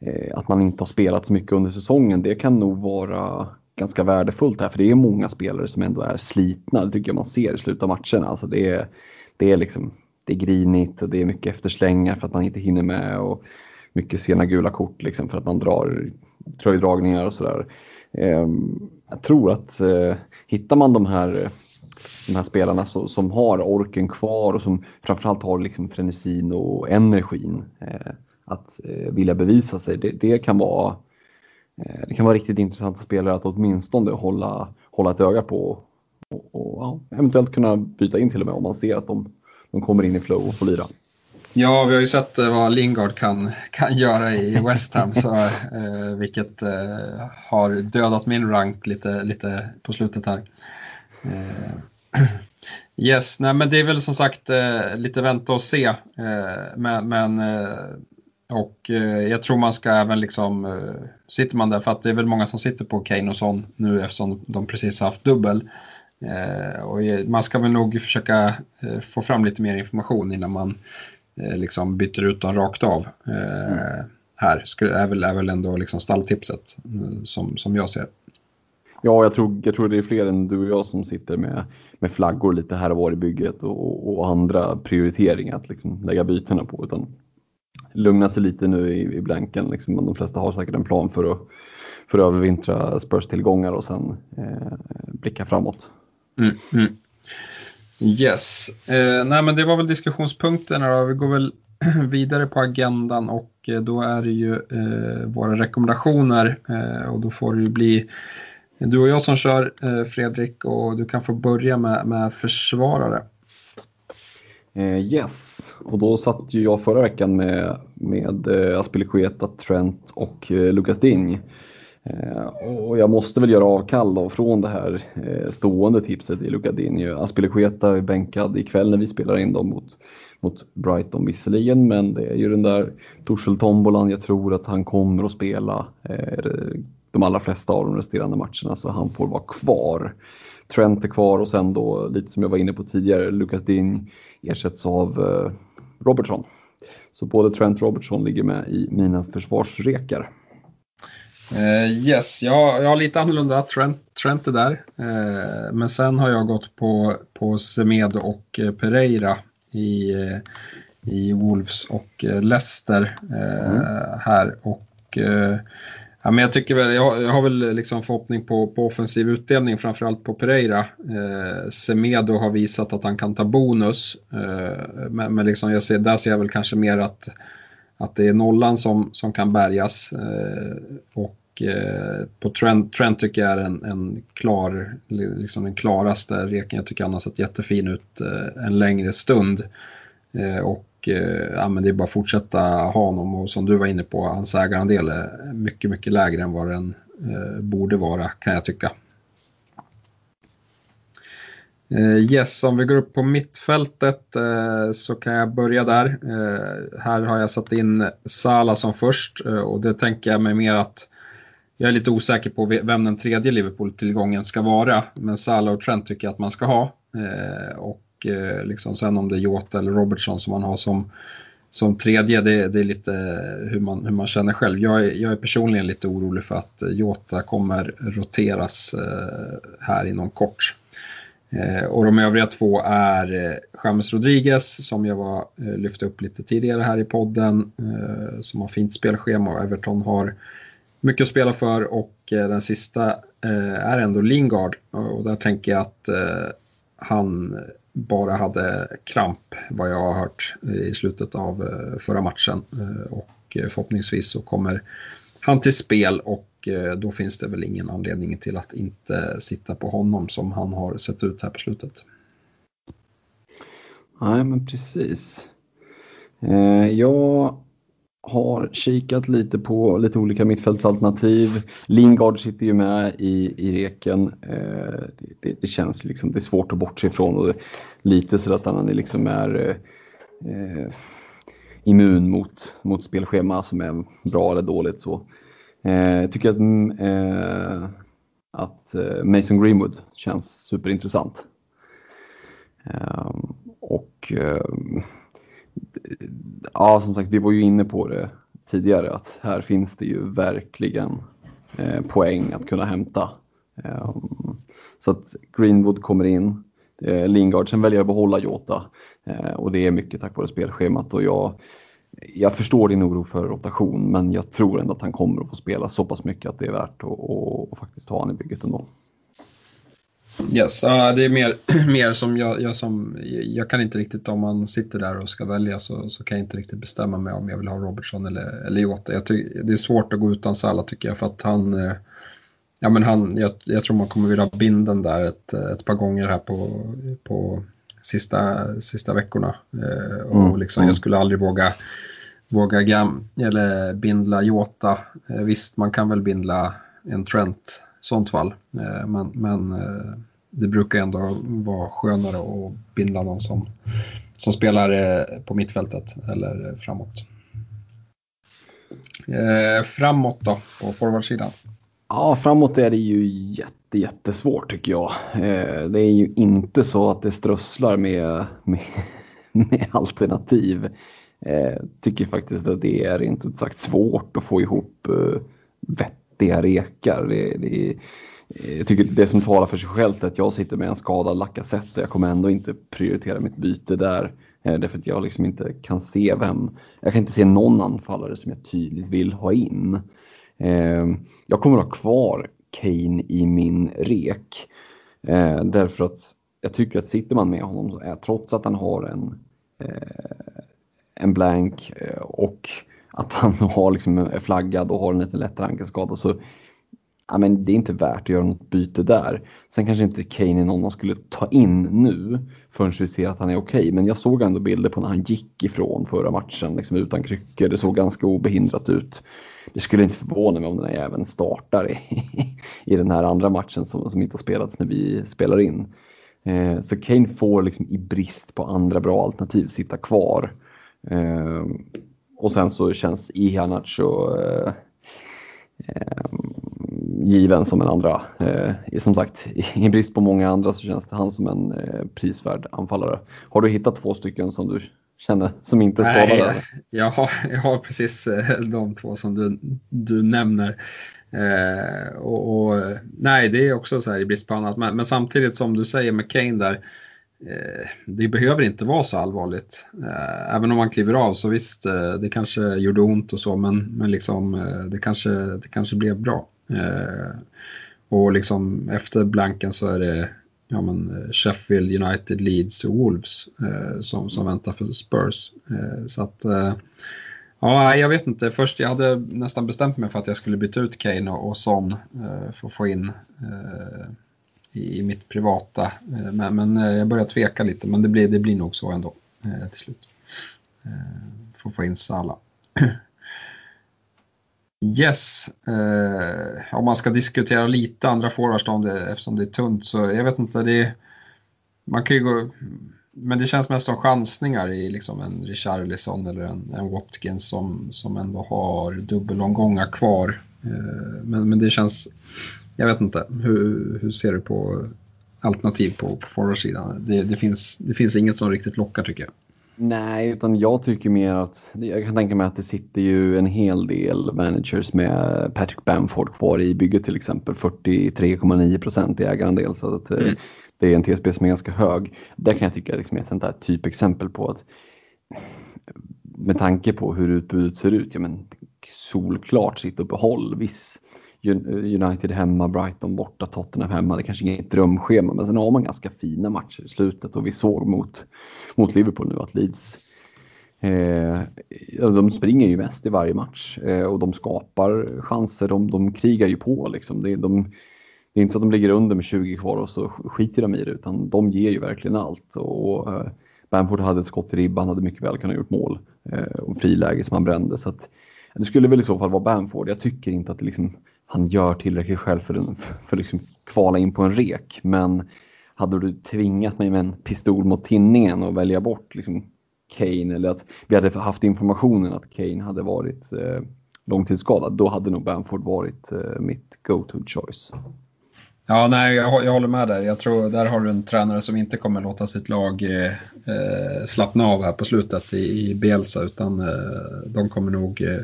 S4: eh, att man inte har spelat så mycket under säsongen. Det kan nog vara ganska värdefullt här för det är många spelare som ändå är slitna. Det tycker jag man ser i slutet av matcherna. Alltså det, är, det, är liksom, det är grinigt och det är mycket efterslängar för att man inte hinner med och mycket sena gula kort liksom för att man drar tröjdragningar och sådär. Eh, jag tror att eh, hittar man de här, de här spelarna som har orken kvar och som framförallt har liksom frenesin och energin eh, att eh, vilja bevisa sig. Det, det kan vara Eh, det kan vara riktigt intressanta spelare att åtminstone hålla, hålla ett öga på och, och ja, eventuellt kunna byta in till och med om man ser att de, de kommer in i flow och får lira.
S3: Ja, vi har ju sett eh, vad Lingard kan, kan göra i West Ham, så, eh, vilket eh, har dödat min rank lite, lite på slutet här. Eh, yes, nej, men det är väl som sagt eh, lite vänta och se, eh, men, men eh, och eh, jag tror man ska även liksom, eh, sitter man där, för att det är väl många som sitter på Kane och Son nu eftersom de precis haft dubbel. Eh, och man ska väl nog försöka eh, få fram lite mer information innan man liksom byter ut dem rakt av. Mm. Här är, väl, är väl ändå liksom stalltipset som, som jag ser.
S4: Ja, jag tror, jag tror det är fler än du och jag som sitter med, med flaggor lite här och var i bygget och, och andra prioriteringar att liksom lägga bytena på. Utan lugna sig lite nu i, i blanken. Liksom. De flesta har säkert en plan för att, för att övervintra Spurs-tillgångar och sen eh, blicka framåt.
S3: Mm, mm. Yes, eh, nej men det var väl diskussionspunkterna då. Vi går väl vidare på agendan och eh, då är det ju eh, våra rekommendationer eh, och då får det ju bli du och jag som kör eh, Fredrik och du kan få börja med, med försvarare.
S4: Eh, yes, och då satt ju jag förra veckan med, med eh, Aspilicueta, Trent och eh, Lucas Ding. Eh, och jag måste väl göra avkall då från det här eh, stående tipset i Lucadinho. Ding. Aspilicueta är bänkad ikväll när vi spelar in dem mot, mot Brighton visserligen, men det är ju den där Torshäll-tombolan. Jag tror att han kommer att spela eh, de allra flesta av de resterande matcherna så han får vara kvar. Trent är kvar och sen då lite som jag var inne på tidigare, Lucas Ding ersätts av Robertson. Så både Trent och Robertson ligger med i mina försvarsrekar.
S3: Uh, yes, jag, jag har lite annorlunda. Trent, Trent är där. Uh, men sen har jag gått på, på Semedo och Pereira i, i Wolves och Leicester uh, mm. här. Och Ja, men jag, tycker väl, jag, jag har väl liksom förhoppning på, på offensiv utdelning, framförallt på Pereira. Eh, Semedo har visat att han kan ta bonus, eh, men, men liksom jag ser, där ser jag väl kanske mer att, att det är nollan som, som kan bärgas. Eh, och eh, på Trent, Trent tycker jag är en, en klar, liksom den klaraste reken. Jag tycker han har sett jättefin ut eh, en längre stund. Eh, och eh, ja, men det är bara att fortsätta ha honom och som du var inne på, hans ägarandel är mycket, mycket lägre än vad den eh, borde vara kan jag tycka. Eh, yes, om vi går upp på mittfältet eh, så kan jag börja där. Eh, här har jag satt in Sala som först och det tänker jag mig mer att jag är lite osäker på vem den tredje Liverpool-tillgången ska vara. Men Salah och Trent tycker jag att man ska ha. och liksom sen om det är Jota eller Robertson som man har som, som tredje, det, det är lite hur man, hur man känner själv. Jag är, jag är personligen lite orolig för att Jota kommer roteras här inom kort. Eh, och de övriga två är eh, James Rodriguez som jag var, eh, lyfte upp lite tidigare här i podden, eh, som har fint spelschema och Everton har mycket att spela för och eh, den sista eh, är ändå Lingard och där tänker jag att eh, han bara hade kramp vad jag har hört eh, i slutet av eh, förra matchen. Eh, och förhoppningsvis så kommer han till spel och och eh, då finns det väl ingen anledning till att inte sitta på honom som han har sett ut här på slutet.
S4: Nej men precis. Eh, jag har kikat lite på lite olika mittfältsalternativ. Lingard sitter ju med i, i reken. Eh, det, det, känns liksom, det är svårt att bortse ifrån och det, lite så att han liksom är eh, immun mot, mot spelschema som är bra eller dåligt. Så. Eh, jag tycker att, mm, eh, att eh, Mason Greenwood känns superintressant. Ehm, eh, och ja, som sagt, vi var ju inne på det tidigare att här finns det ju verkligen eh, poäng att kunna hämta. Eh, så att Greenwood kommer in, eh, Lingard, sen väljer jag att behålla Jota eh, och det är mycket tack vare spelschemat och jag, jag förstår din oro för rotation men jag tror ändå att han kommer att få spela så pass mycket att det är värt att att, att faktiskt ha han i bygget ändå.
S3: Yes, uh, det är mer, mer som jag, jag, som, jag kan inte riktigt, om man sitter där och ska välja så, så kan jag inte riktigt bestämma mig om jag vill ha Robertson eller, eller Jota. Jag ty, det är svårt att gå utan Salla tycker jag för att han, eh, ja men han, jag, jag tror man kommer vilja ha binden där ett, ett par gånger här på, på sista, sista veckorna. Eh, och mm. liksom, jag skulle aldrig våga våga gam, eller bindla Jota. Eh, visst, man kan väl bindla en Trent sånt fall. Eh, men, men det brukar ändå vara skönare att binda någon som, som spelar på mittfältet eller framåt. Framåt då, på forwardsidan?
S4: Ja, framåt är det ju jätte, jättesvårt tycker jag. Eh, det är ju inte så att det strösslar med, med, med alternativ. Eh, tycker faktiskt att det är inte sagt svårt att få ihop eh, vettiga rekar. Det, det, jag tycker det som talar för sig självt är att jag sitter med en skadad Lacazette. Jag kommer ändå inte prioritera mitt byte där. Därför att jag liksom inte kan se vem. Jag kan inte se någon anfallare som jag tydligt vill ha in. Ehm, jag kommer ha kvar Kane i min rek. Eh, därför att jag tycker att sitter man med honom, trots att han har en, eh, en blank eh, och att han har liksom är flaggad och har en lite lättare ankelskada så ja, men det är inte värt att göra något byte där. Sen kanske inte Kane är någon man skulle ta in nu förrän vi ser att han är okej. Okay. Men jag såg ändå bilder på när han gick ifrån förra matchen liksom utan kryckor. Det såg ganska obehindrat ut. Det skulle inte förvåna mig om den här även startar i, i den här andra matchen som, som inte har spelats när vi spelar in. Eh, så Kane får liksom i brist på andra bra alternativ sitta kvar. Eh, och sen så känns Ihanacho eh, eh, given som en andra. Eh, som sagt, i brist på många andra så känns det han som en eh, prisvärd anfallare. Har du hittat två stycken som du känner som inte är skadade?
S3: Nej, jag har, jag har precis eh, de två som du, du nämner. Eh, och, och, nej, det är också så här i brist på annat. Men, men samtidigt som du säger med Kane där, Eh, det behöver inte vara så allvarligt. Eh, även om man kliver av så visst, det kanske gjorde ont och så, men, men liksom, det, kanske, det kanske blev bra. Och liksom efter blanken så är det ja, men eh, Sheffield United, Leeds och Wolves eh, som, som väntar för Spurs. Eh, så att, ja, jag vet inte. Först jag hade nästan bestämt mig för att jag skulle byta ut Kane och, och Son för att få in i, mitt privata. Eh, men, men eh, jag börjar tveka lite, men det blir, det blir nog så ändå eh, till slut. För att få in Sala. Yes, eh, om man ska diskutera lite andra forwards eftersom det är tunt så jag vet inte, det är, man kan ju gå, men det känns mest som chansningar i liksom en Richarlison eller en, en Watkins som, som ändå har dubbelomgångar kvar. Eh, men, men det känns, jag vet inte, hur, hur ser du på alternativ på, på forwardsidan? Det, det, finns, det finns inget som riktigt lockar tycker jag.
S4: Nej, utan jag tycker mer att, jag kan tänka mig att det sitter ju en hel del managers med Patrick Bamford kvar i bygget till exempel, 43,9 procent i ägarandel. Så att eh, mm. det är en TSB som är ganska hög. Där kan jag tycka liksom är ett sånt där typexempel på att med tanke på hur utbudet ser ut, ja men solklart sitt uppehåll. Viss United hemma, Brighton borta, Tottenham hemma. Det är kanske inget drömschema men sen har man ganska fina matcher i slutet och vi såg mot, mot Liverpool nu att Leeds eh, de springer ju mest i varje match eh, och de skapar chanser, de, de krigar ju på liksom. Det, de, det är inte så att de ligger under med 20 kvar och så skiter de i det utan de ger ju verkligen allt. Och, eh, Bamford hade ett skott i ribban, hade mycket väl kunnat gjort mål eh, och friläge som han brände. Så att, det skulle väl i så fall vara Bamford. Jag tycker inte att det liksom han gör tillräckligt själv för, att för liksom kvala in på en rek. Men hade du tvingat mig med en pistol mot tinningen och välja bort liksom Kane eller att vi hade haft informationen att Kane hade varit eh, långtidsskadad, då hade nog Bamford varit eh, mitt go-to choice.
S3: Ja, nej, jag, jag, håller med där. Jag tror där har du en tränare som inte kommer låta sitt lag eh, eh, slappna av här på slutet i, i Bielsa, utan eh, de kommer nog eh,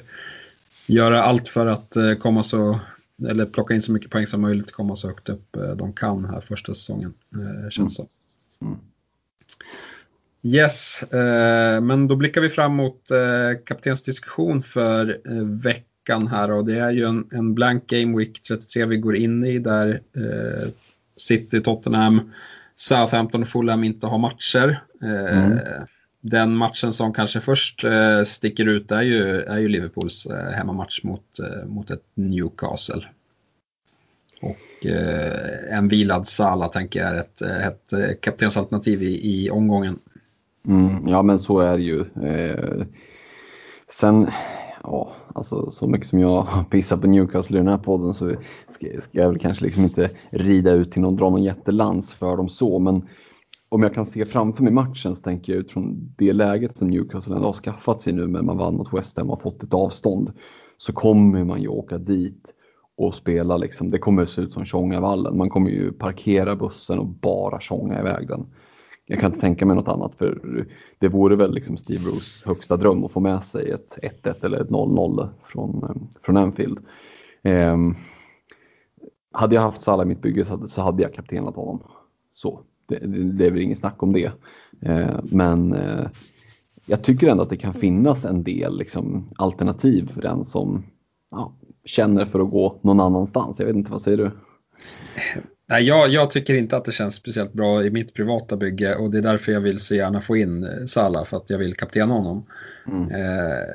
S3: göra allt för att eh, komma så eller plocka in så mycket poäng som möjligt, komma så högt upp eh, de kan här första säsongen, eh, känns mm. så. Mm. Yes, eh, men då blickar vi fram mot eh, kaptensdiskussion för veckan här och det är ju en, en blank game week 33 vi går in i där City, Tottenham, Southampton och Fulham inte har matcher. Mm den matchen som kanske först eh, sticker ut är ju, är ju Liverpools eh, hemmamatch mot, eh, mot ett Newcastle. Och eh, en vilad Sala tänker jag är ett, eh, ett eh, kaptensalternativ i, i omgången.
S4: Mm, ja men så är det ju. Eh, sen, ja, alltså så mycket som jag pissar på Newcastle i den här podden så ska, ska jag väl kanske liksom inte rida ut till någon, dra någon jättelans för dem så, men om jag kan se framför mig matchen så tänker jag utifrån det läget som Newcastle ändå har skaffat sig nu men man vann mot West Ham och fått ett avstånd så kommer man ju åka dit och spela liksom. Det kommer se ut som Tjongavallen. Man kommer ju parkera bussen och bara tjonga iväg den. Jag kan inte tänka mig något annat för det vore väl liksom Steve Roos högsta dröm att få med sig ett 1-1 eller ett 0-0 från, från Anfield. Eh, hade jag haft Salah i mitt bygge så hade, så hade jag kaptenat honom. Så. Det, det är väl inget snack om det. Eh, men eh, jag tycker ändå att det kan finnas en del liksom, alternativ för den som ja, känner för att gå någon annanstans. Jag vet inte, vad säger du?
S3: Nej, jag, jag, tycker inte att det känns speciellt bra i mitt privata bygge och det är därför jag vill så gärna få in eh, Sala för att jag vill kaptena honom. Mm. Eh,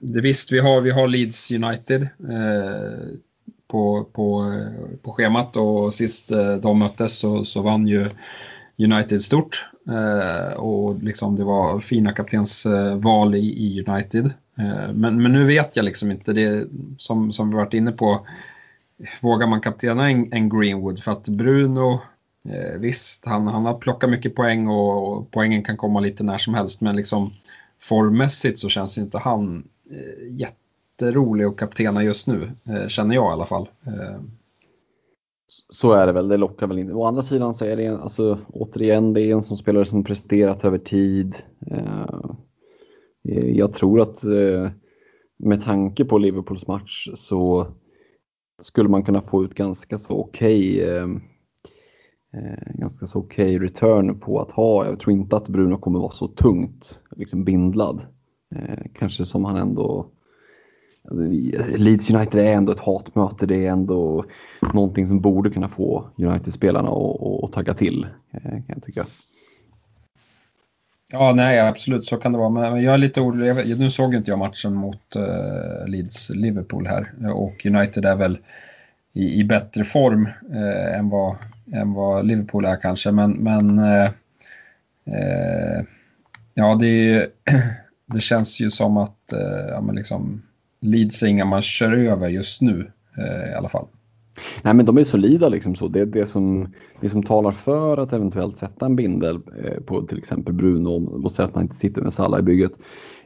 S3: det, visst, vi har, vi har Leeds United. Eh, på, på, på schemat och sist eh, de möttes så, så vann ju United stort. Eh, och liksom det var fina kaptensval i, i United. Eh, men, men nu vet jag liksom inte, det som, som vi varit inne på, vågar man kaptena en, en Greenwood? För att Bruno, visst, han, han har plockat mycket poäng och, och, poängen kan komma lite när som helst, men liksom formmässigt så känns ju inte han eh, jätte jätterolig att kaptena just nu, eh, känner jag i alla fall. Eh.
S4: Så är det väl, det lockar väl inte. Å andra sidan så är det alltså, återigen, det är en som spelare som presterat över tid. Eh, eh, jag tror att eh, med tanke på Liverpools match så skulle man kunna få ut ganska så okej okay, eh, ganska så okej okay return på att ha. Jag tror inte att Bruno kommer vara så tungt liksom bindlad. Eh, kanske som han ändå Alltså, Leeds United är ändå ett hatmöte. Det är ändå någonting som borde kunna få United-spelarna att, att tagga till. Eh, kan jag tycka.
S3: Ja, nej, absolut så kan det vara. Men jag är lite orolig. Nu såg inte jag matchen mot uh, Leeds Liverpool här och United är väl i, i bättre form uh, än, vad, än vad Liverpool är kanske. Men, men uh, ja, det, det känns ju som att ja, men liksom, Leeds är inga man kör över just nu eh, i alla fall.
S4: Nej men de är solida liksom så. Det är det som, det som talar för att eventuellt sätta en bindel eh, på till exempel Bruno, låt säga att man inte sitter med Salah i bygget.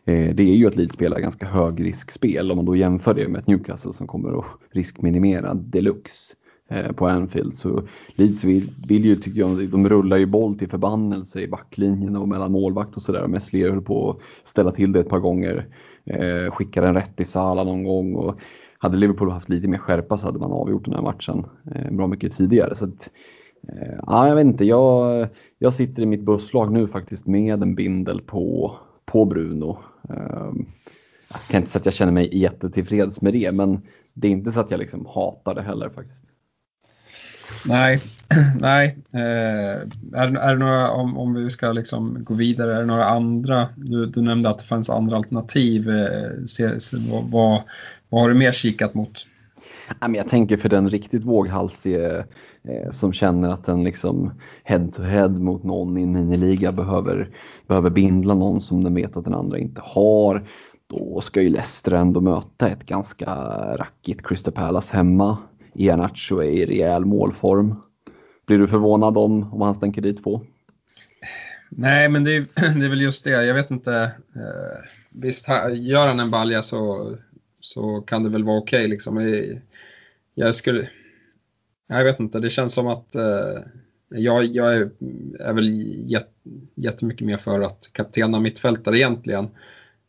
S4: Eh, det är ju att Leeds spelar ganska högriskspel om man då jämför det med ett Newcastle som kommer att riskminimera deluxe eh, på Anfield. Så Leeds vill, vill ju, tycker jag, de rullar ju boll till förbannelse i backlinjen och mellan målvakt och sådär. Messler höll på att ställa till det ett par gånger. Eh, skickade en rätt i Sala någon gång. Och hade Liverpool haft lite mer skärpa så hade man avgjort den här matchen eh, bra mycket tidigare. Så att, eh, jag vet inte, jag, jag sitter i mitt busslag nu faktiskt med en bindel på, på Bruno. Eh, jag kan inte säga att jag känner mig jättetillfreds med det, men det är inte så att jag liksom hatar det heller faktiskt.
S3: Nej, nej. Eh, är, är det några, om, om vi ska liksom gå vidare, är det några andra? Du, du nämnde att det fanns andra alternativ. Eh, se, se, vad, vad, vad har du mer kikat mot?
S4: Jag tänker för den riktigt våghalsige eh, som känner att den liksom head to head mot någon i en miniliga behöver, behöver bindla någon som den vet att den andra inte har. Då ska ju Leicester ändå möta ett ganska rackigt Crystal Palace hemma. Ianacho är i rejäl målform. Blir du förvånad om, om han stänker dit två?
S3: Nej, men det är, det är väl just det. Jag vet inte. Eh, visst, gör han en balja så så kan det väl vara okej okay, liksom. Jag skulle, jag vet inte, det känns som att eh, jag, jag är, är väl jät, jättemycket mer för att kaptena mittfältare egentligen.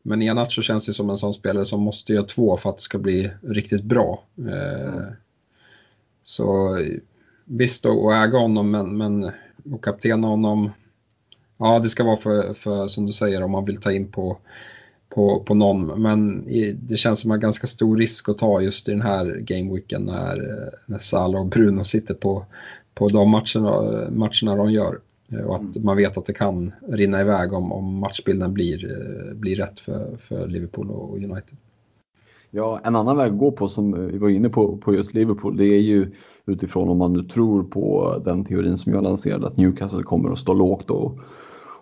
S3: Men Enacho känns ju som en sån spelare som måste göra två för att det ska bli riktigt bra. Eh, mm. Så visst att äga honom, men, men att kaptena honom, ja det ska vara för, för, som du säger, om man vill ta in på på, på någon. Men det känns som en ganska stor risk att ta just i den här gameweeken när, när Salah och Bruno sitter på, på de matcherna, matcherna de gör. Och att man vet att det kan rinna iväg om, om matchbilden blir, blir rätt för, för Liverpool och United.
S4: Ja, en annan väg att gå på som eh, vi var inne på, på just Liverpool, det är ju utifrån om man nu tror på den teorin som jag lanserade att Newcastle kommer att stå lågt och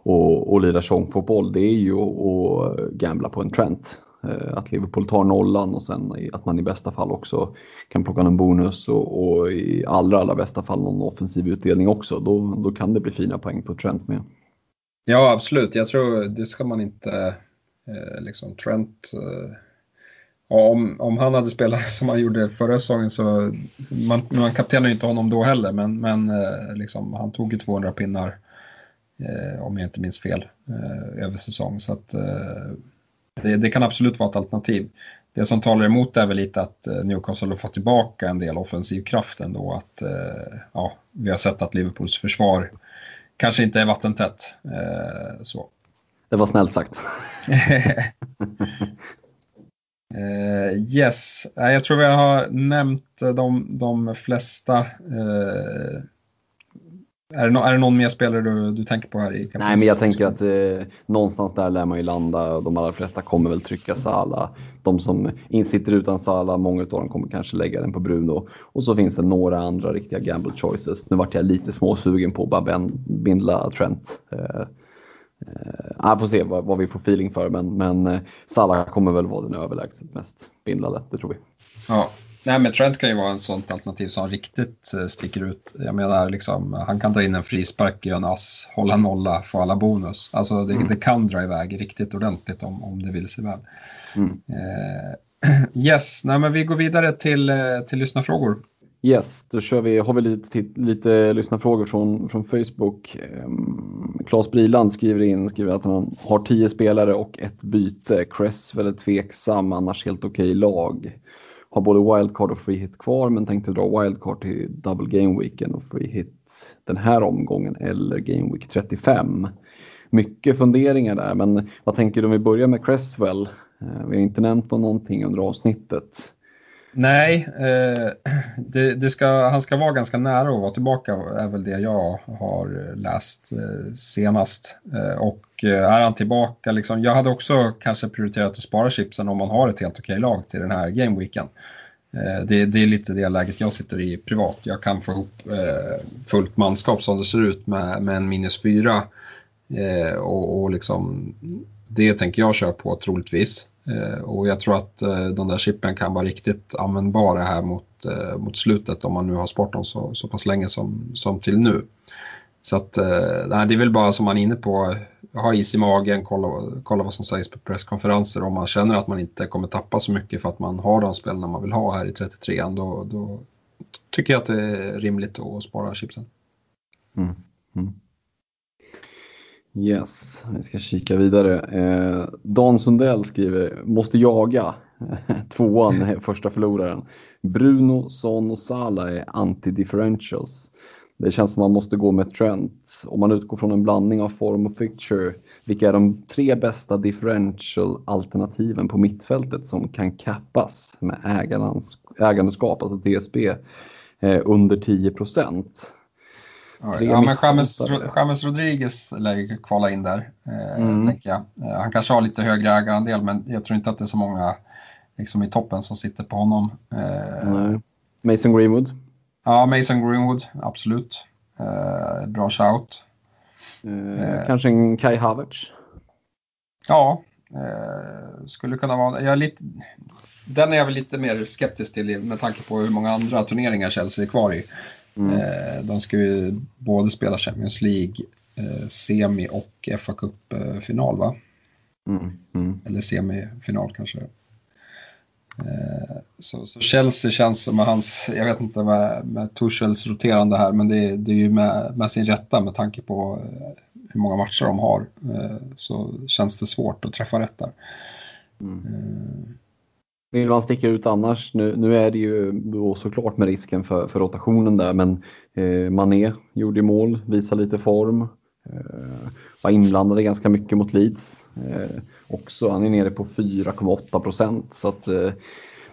S4: och, och lira tjongfotboll det är ju att gambla på en Trent. Eh, att Liverpool tar nollan och sen att man i bästa fall också kan plocka en bonus och, och, i allra, allra bästa fall någon offensiv utdelning också. Då, då kan det bli fina poäng på Trent med.
S3: Ja, absolut. Jag tror det ska man inte eh, liksom Trent eh, om, om han hade spelat som han gjorde förra säsongen så man, man ju inte honom då heller men, men eh, liksom, han tog ju 200 pinnar eh, om jag inte minns fel, eh, över säsong. Så att, eh, det, det, kan absolut vara ett alternativ. Det som talar emot är väl lite att eh, Newcastle har fått tillbaka en del offensiv kraft ändå. Att, eh, ja, vi har sett att Liverpools försvar kanske inte är vattentätt. Så.
S4: Det var snällt sagt.
S3: Uh, yes, jag tror vi har nämnt de, de flesta uh, är det, no är det någon mer spelare du, du tänker på här? i
S4: Nej, men jag tänker att eh, någonstans där lär man ju landa. De allra flesta kommer väl trycka Sala. De som sitter utan Sala, många av dem kommer kanske lägga den på Bruno. Och så finns det några andra riktiga gamble choices. Nu vart jag lite småsugen på att bara bindla Trent. Eh, eh, får se vad, vad, vi får feeling för, men, men eh, Salah kommer väl vara den överlägset mest bindlade, det tror vi.
S3: Ja, Nej, men Trent kan ju vara en sånt alternativ som riktigt uh, sticker ut. Jag menar, liksom, han kan dra in en frispark, göra en ass, hålla nolla, få alla bonus. Alltså det, mm. det, kan dra iväg riktigt ordentligt om, om det vill sig väl. Mm. Uh, yes, nej, men vi går vidare till, eh, till lyssnarfrågor.
S4: Yes, då kör vi, har vi lite, lite lyssnarfrågor från, från Facebook. Ehm, Claes Briland skriver in skriver att han har tio spelare och ett byte. Cresswell är tveksam, annars helt okej okay lag. Har både wildcard och free hit kvar men tänkte dra wildcard till double game weekend och free hit den här omgången eller game week 35. Mycket funderingar där, men vad tänker du om vi börjar med Cresswell? Ehm, vi har inte nämnt någonting under avsnittet.
S3: Nej, eh, det, det, ska, han ska vara ganska nära att vara tillbaka är väl det jag har läst eh, senast. Eh, och eh, är han tillbaka, liksom, jag hade också kanske prioriterat att spara chipsen om man har ett helt okej lag till den här gameweeken. Eh, det, det, är lite det läget jag sitter i privat. Jag kan få ihop eh, fullt manskap som det ser ut med, med en minus fyra. Eh, och, och liksom, det tänker jag köra på troligtvis. Eh, och jag tror att eh, de där chippen kan vara riktigt användbara här mot, eh, mot slutet om man nu har sparat dem så, så pass länge som, som till nu. Så att, eh, nej, det är väl bara som man är inne på, ha is i magen, kolla, kolla vad som sägs på presskonferenser. Om man känner att man inte kommer tappa så mycket för att man har de spelarna man vill ha här i 33 då, då tycker jag att det är rimligt att spara chipsen. Mm. Mm.
S4: Yes, vi ska kika vidare. Eh, Dan Sundell skriver, måste jaga. Tvåan, första förloraren. Bruno, Son och Salah är anti-differentials. Det känns som man måste gå med Trent. Om man utgår från en blandning av form och fixture, vilka är de tre bästa differential-alternativen på mittfältet som kan kappas med ägandeskap, alltså TSB, eh, under 10 procent?
S3: Ja, men James, James Rodriguez lär ju kvala in där, eh, mm. tänker jag. Eh, han kanske har lite högre ägarandel, men jag tror inte att det är så många liksom, i toppen som sitter på honom.
S4: Eh, Mason Greenwood?
S3: Ja, Mason Greenwood, absolut. Eh, bra shout.
S4: Kanske en Kai Havertz?
S3: Ja, skulle kunna vara. Jag är lite, den är jag väl lite mer skeptisk till med tanke på hur många andra turneringar Chelsea är kvar i. Mm. Eh, de ska ju både spela Champions League, eh, semi och fa Cup-final va? Mm. Mm. Eller semifinal kanske. Eh, så, så, Chelsea känns som hans, jag vet inte med, med Tuchels roterande här, men det, det är ju med, med, sin rätta med tanke på hur många matcher de har. Så känns det svårt att träffa rätt där. Mm.
S4: Vill man sticka ut annars? Nu, nu är det ju då såklart med risken för, för rotationen där men eh, Mané gjorde mål, visade lite form. Eh, var inblandade ganska mycket mot Leeds. Eh, också, han är nere på 4,8 procent så att eh,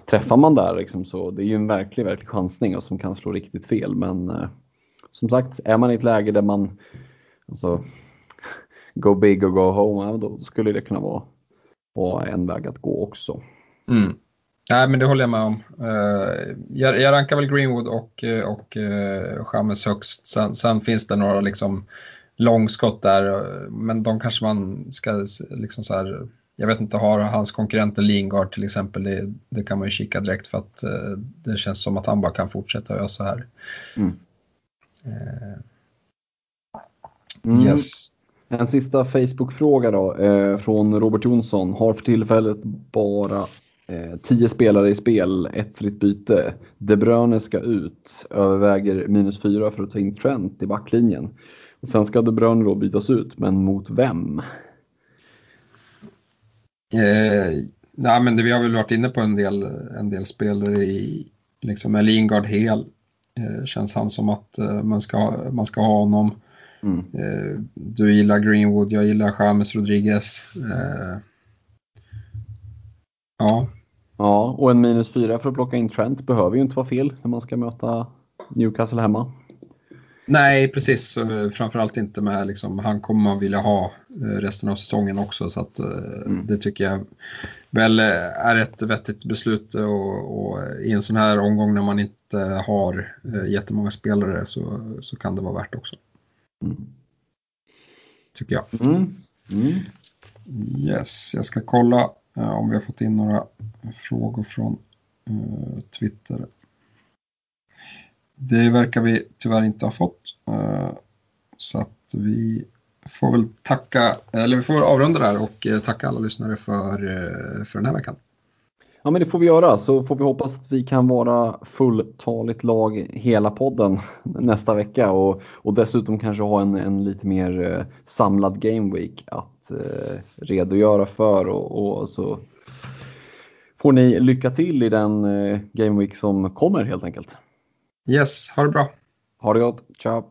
S4: träffar man där liksom, så det är ju en verklig, verklig chansning och som kan slå riktigt fel men eh, som sagt, är man i ett läge där man alltså, go big och go home, då skulle det kunna vara, vara en väg att gå också.
S3: Mm. Nej, men det håller jag med om. Uh, jag, jag, rankar väl Greenwood och, eh, och Chamez högst. Sen, sen, finns det några liksom långskott där, men de kanske man ska liksom så här, jag vet inte, har hans konkurrenter Lingard till exempel, det, det kan man ju kika direkt för att det känns som att han bara kan fortsätta göra så här. Mm.
S4: Mm. Yes. En sista Facebook-fråga då, eh, från Robert Jonsson. Har för tillfället bara Eh, tio spelare i spel, ett fritt byte. De Bruyne ska ut, överväger minus fyra för att ta in Trent i backlinjen. Och sen ska De Bruyne då bytas ut, men mot vem?
S3: Eh, nej, men det, vi har väl varit inne på en del, en del spelare i, liksom med Lingard hel. Eh, känns han som att eh, man, ska, man ska ha honom. Mm. Eh, du gillar Greenwood, jag gillar James Rodriguez. Eh, ja,
S4: Ja, och en minus fyra för att plocka in Trent behöver ju inte vara fel när man ska möta Newcastle hemma.
S3: Nej, precis. Framförallt inte med, liksom, han kommer man vilja ha eh, resten av säsongen också. Så att, eh, mm. det tycker jag väl är ett vettigt beslut. Och, och, I en sån här omgång när man inte har eh, jättemånga spelare så, så kan det vara värt också. Mm. Tycker jag. Mm. mm. Yes, jag ska kolla Eh, om vi har fått in några frågor från uh, Twitter. Det verkar vi tyvärr inte ha fått. Uh, så att vi får väl tacka, eller vi får avrunda där och uh, tacka alla lyssnare för, för den här veckan.
S4: Ja, men det får vi göra. Så får vi hoppas att vi kan vara fulltaligt lag hela podden nästa vecka och, och dessutom kanske ha en, en lite mer samlad game week att eh, redogöra för och, och, så får ni lycka till i den eh, game week som kommer helt enkelt.
S3: Yes, ha det bra.
S4: Ha det gott. Ciao.